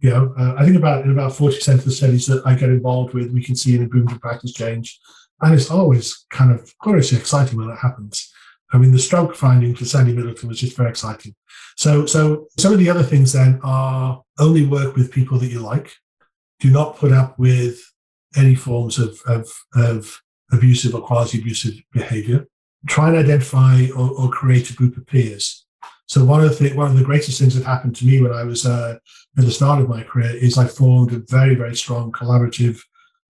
you know, uh, I think about in about forty percent of the studies that I get involved with, we can see an improvement in practice change, and it's always kind of gloriously exciting when that happens. I mean, the stroke finding for Sandy Middleton was just very exciting. So, so some of the other things then are only work with people that you like. Do not put up with any forms of, of, of abusive or quasi abusive behavior. Try and identify or, or, create a group of peers. So one of the one of the greatest things that happened to me when I was uh, at the start of my career is I formed a very very strong collaborative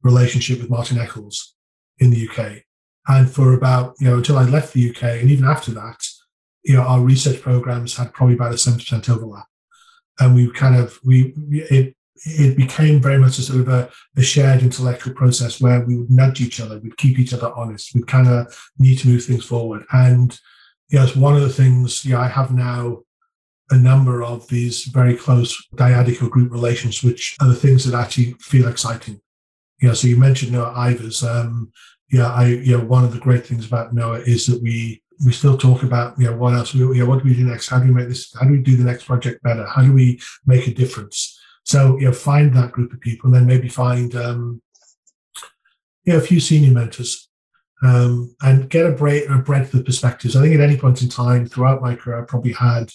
relationship with Martin Eccles in the UK. And for about you know until I left the UK, and even after that, you know our research programs had probably about a seventy percent overlap, and we kind of we it it became very much a sort of a, a, shared intellectual process where we would nudge each other, we'd keep each other honest, we'd kind of need to move things forward. And yes, one of the things yeah, I have now a number of these very close dyadic or group relations, which are the things that actually feel exciting. Yeah, so you mentioned Noah Ivers. Um, yeah, I know one of the great things about Noah is that we we still talk about you know what else we, you know, what do we do next? How do we make this? How do we do the next project better? How do we make a difference? So, you know, find that group of people and then maybe find, um, you know, a few senior mentors um, and get a, breadth, a breadth of perspectives. I think at any point in time throughout my career, I probably had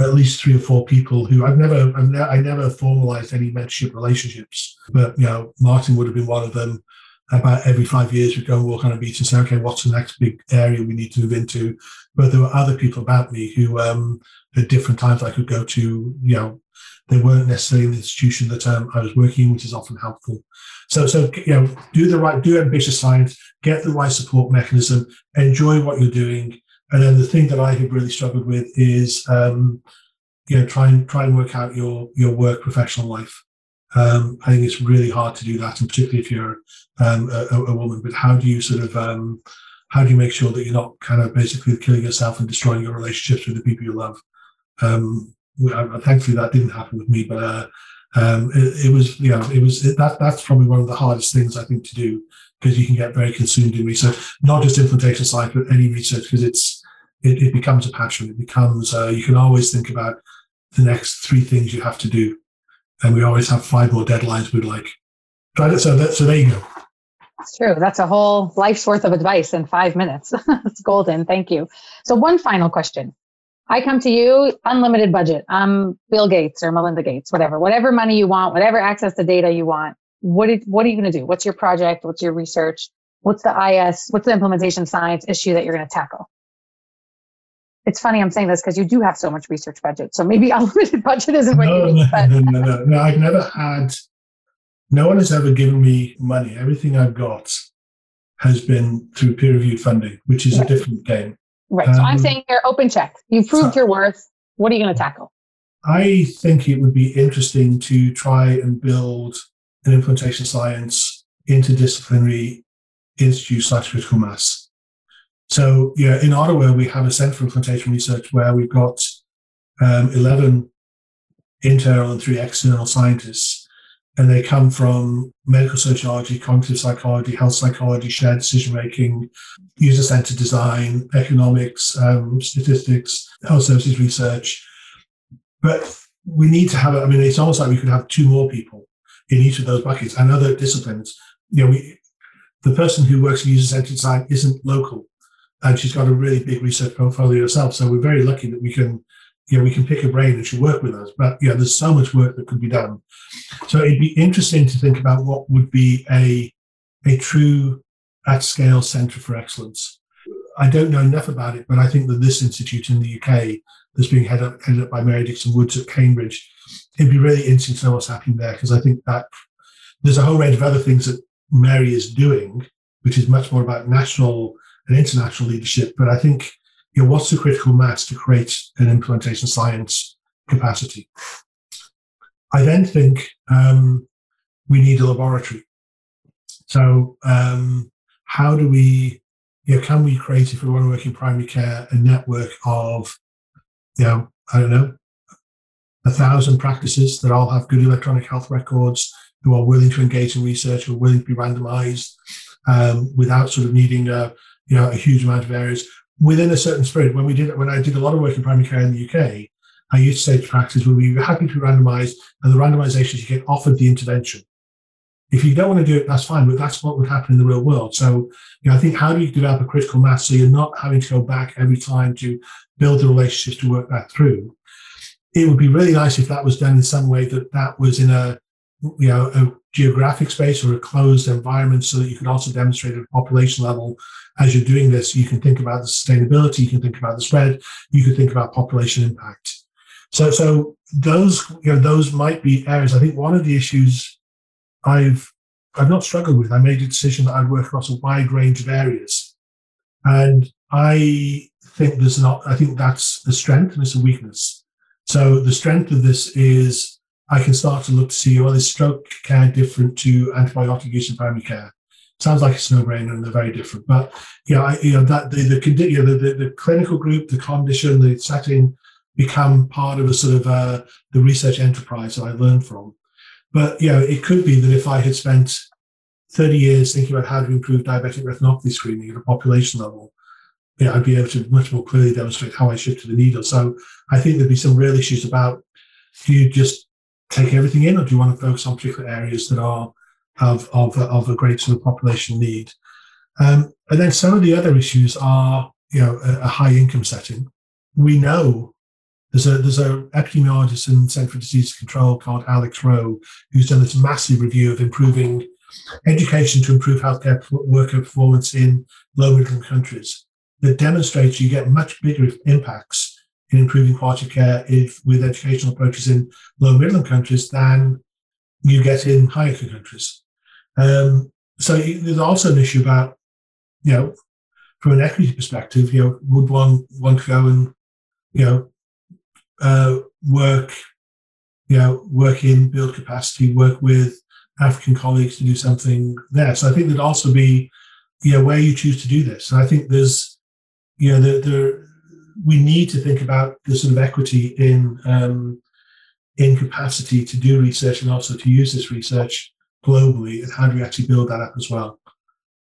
at least three or four people who I've never, I've ne- I never formalized any mentorship relationships, but you know, Martin would have been one of them. About every five years, we'd go and walk on a beach and say, "Okay, what's the next big area we need to move into?" But there were other people about me who, um, at different times, I could go to, you know, they weren't necessarily in the institution that um, I was working in, which is often helpful. So, so you know, do the right, do ambitious science, get the right support mechanism, enjoy what you're doing, and then the thing that I have really struggled with is, um, you know, try and try and work out your your work professional life. Um, I think it's really hard to do that, and particularly if you're um, a, a, woman. But how do you sort of um, how do you make sure that you're not kind of basically killing yourself and destroying your relationships with the people you love? Thankfully that didn't happen with me, but uh, um, it, it, was, you know, it was it, that. That's probably one of the hardest things I think to do because you can get very consumed in research, not just implementation science, but any research because it's it, it, becomes a passion. It becomes uh, you can always think about the next three things you have to do, and we always have five more deadlines. We'd like it. So that, so there you go. It's true. That's a whole life's worth of advice in five minutes. it's golden. Thank you. So one final question. I come to you, unlimited budget. I'm Bill Gates or Melinda Gates, whatever, whatever money you want, whatever access to data you want. What, is, what are you going to do? What's your project? What's your research? What's the IS? What's the implementation science issue that you're going to tackle? It's funny I'm saying this because you do have so much research budget. So maybe unlimited budget isn't what no, you need. No, no, no, no, no. I've never had, no one has ever given me money. Everything I've got has been through peer reviewed funding, which is a different game. Right. Um, so I'm um, saying you're open check. You've proved so your worth. What are you going to tackle? I think it would be interesting to try and build an implementation science interdisciplinary institute slash critical mass. So, yeah, in Ottawa, we have a Center for Implementation Research where we've got um, 11 internal and three external scientists and they come from medical sociology, cognitive psychology, health psychology, shared decision making, user centered design, economics, um, statistics, health services research. But we need to have, I mean, it's almost like we could have two more people in each of those buckets and other disciplines. You know, we, the person who works in user centered design isn't local and she's got a really big research portfolio herself. So we're very lucky that we can you know, we can pick a brain and she'll work with us. But yeah, there's so much work that could be done. So it'd be interesting to think about what would be a a true at scale centre for excellence. I don't know enough about it, but I think that this institute in the UK that's being headed up, headed up by Mary Dixon Woods at Cambridge, it'd be really interesting to know what's happening there because I think that there's a whole range of other things that Mary is doing, which is much more about national and international leadership. But I think you know, what's the critical mass to create an implementation science capacity? I then think um, we need a laboratory. So, um, how do we, you know, can we create, if we want to work in primary care, a network of, you know, I don't know, a thousand practices that all have good electronic health records, who are willing to engage in research, who are willing to be randomized um, without sort of needing a, you know, a huge amount of areas within a certain spirit. When we did, when I did a lot of work in primary care in the UK, I used to say to practice, we'll be happy to be randomized, and the randomizations you get offered the intervention. If you don't want to do it, that's fine, but that's what would happen in the real world. So, you know, I think how do you develop a critical mass so you're not having to go back every time to build the relationships to work that through? It would be really nice if that was done in some way that that was in a, you know, a geographic space or a closed environment so that you could also demonstrate at a population level as you're doing this, you can think about the sustainability, you can think about the spread, you can think about population impact. So, so those, you know, those might be areas. I think one of the issues I've I've not struggled with. I made a decision that I'd work across a wide range of areas, and I think there's not. I think that's the strength and it's a weakness. So the strength of this is I can start to look to see, well, is stroke care different to antibiotic use in primary care? Sounds like it's no brainer and they're very different. But yeah, I, you know that the the, you know, the, the, clinical group, the condition, the setting become part of a sort of uh, the research enterprise that I learned from. But you know, it could be that if I had spent 30 years thinking about how to improve diabetic retinopathy screening at a population level, yeah, I'd be able to much more clearly demonstrate how I shifted the needle. So I think there'd be some real issues about do you just take everything in, or do you want to focus on particular areas that are of of, of a great sort of population need? Um, and then some of the other issues are, you know, a, a high income setting. We know there's a there's a epidemiologist in Centre for Disease Control called Alex Rowe who's done this massive review of improving education to improve healthcare worker performance in low middle countries that demonstrates you get much bigger impacts in improving quality of care if, with educational approaches in low middle income countries than you get in higher countries. Um, so there's also an issue about, you know, from an equity perspective, you know, would one want to go and, you know, uh, work, you know, work in, build capacity, work with African colleagues to do something there. So I think there'd also be, you know, where you choose to do this. And I think there's, you know, there, there we need to think about the sort of equity in um, in capacity to do research and also to use this research globally, and how do we actually build that up as well?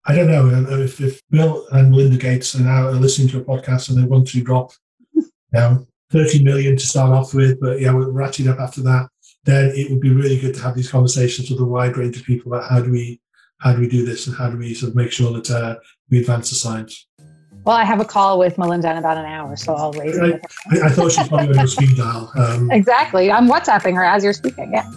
I don't know if, if Bill and Melinda Gates are now listening to a podcast and they want to drop, you know, 30 million to start off with, but yeah, we're ratcheting up after that. Then it would be really good to have these conversations with a wide range of people about how do we how do we do this and how do we sort of make sure that uh, we advance the science. Well, I have a call with Melinda in about an hour, so I'll raise I, it. I, I, thought she's probably on a speed dial. Um, exactly. I'm WhatsApping her as you're speaking. Yeah.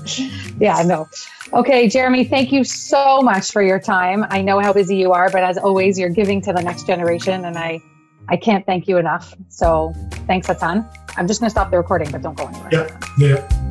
Yeah, I know. Okay, Jeremy, thank you so much for your time. I know how busy you are, but as always, you're giving to the next generation, and I I can't thank you enough. So thanks a ton. I'm just going to stop the recording, but don't go anywhere. Yeah, yeah.